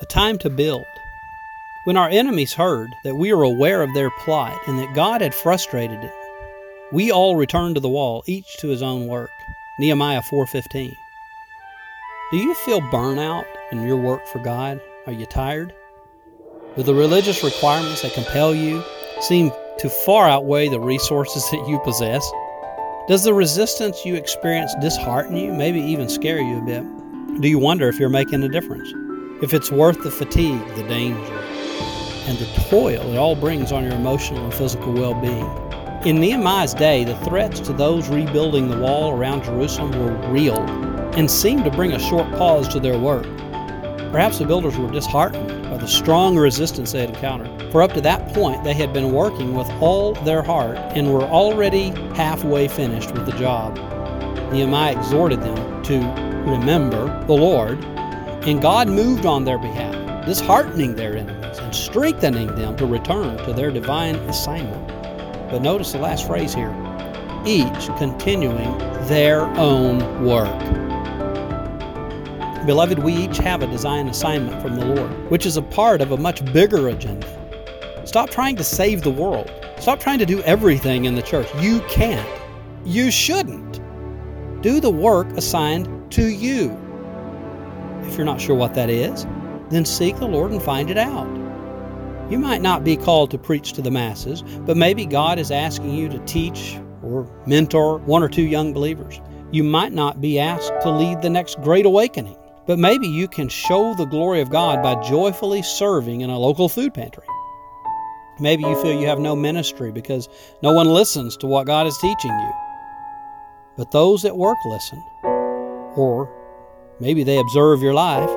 A time to build. When our enemies heard that we were aware of their plot and that God had frustrated it, we all returned to the wall, each to his own work. Nehemiah 4:15. Do you feel burnout in your work for God? Are you tired? Do the religious requirements that compel you seem to far outweigh the resources that you possess? Does the resistance you experience dishearten you, maybe even scare you a bit? Do you wonder if you're making a difference? If it's worth the fatigue, the danger, and the toil it all brings on your emotional and physical well being? In Nehemiah's day, the threats to those rebuilding the wall around Jerusalem were real and seemed to bring a short pause to their work. Perhaps the builders were disheartened by the strong resistance they had encountered. For up to that point, they had been working with all their heart and were already halfway finished with the job. Nehemiah exhorted them to remember the Lord, and God moved on their behalf, disheartening their enemies and strengthening them to return to their divine assignment. But notice the last phrase here each continuing their own work. Beloved, we each have a design assignment from the Lord, which is a part of a much bigger agenda. Stop trying to save the world. Stop trying to do everything in the church. You can't. You shouldn't. Do the work assigned to you. If you're not sure what that is, then seek the Lord and find it out. You might not be called to preach to the masses, but maybe God is asking you to teach or mentor one or two young believers. You might not be asked to lead the next great awakening, but maybe you can show the glory of God by joyfully serving in a local food pantry. Maybe you feel you have no ministry because no one listens to what God is teaching you. But those at work listen. Or maybe they observe your life,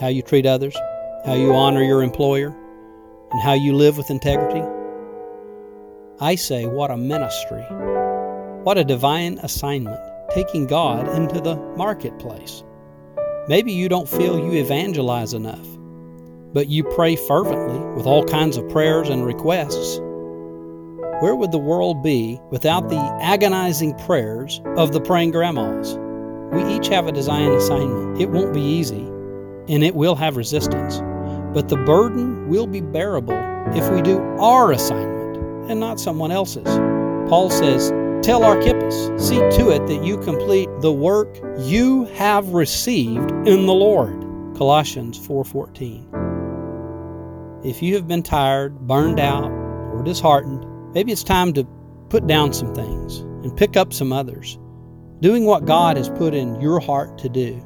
how you treat others, how you honor your employer, and how you live with integrity. I say, what a ministry. What a divine assignment, taking God into the marketplace. Maybe you don't feel you evangelize enough, but you pray fervently with all kinds of prayers and requests. Where would the world be without the agonizing prayers of the praying grandmas? We each have a design assignment. It won't be easy, and it will have resistance, but the burden will be bearable if we do our assignment and not someone else's. Paul says, Tell Archippus, see to it that you complete the work you have received in the Lord. Colossians 4:14. If you have been tired, burned out, or disheartened, maybe it's time to put down some things and pick up some others, doing what God has put in your heart to do.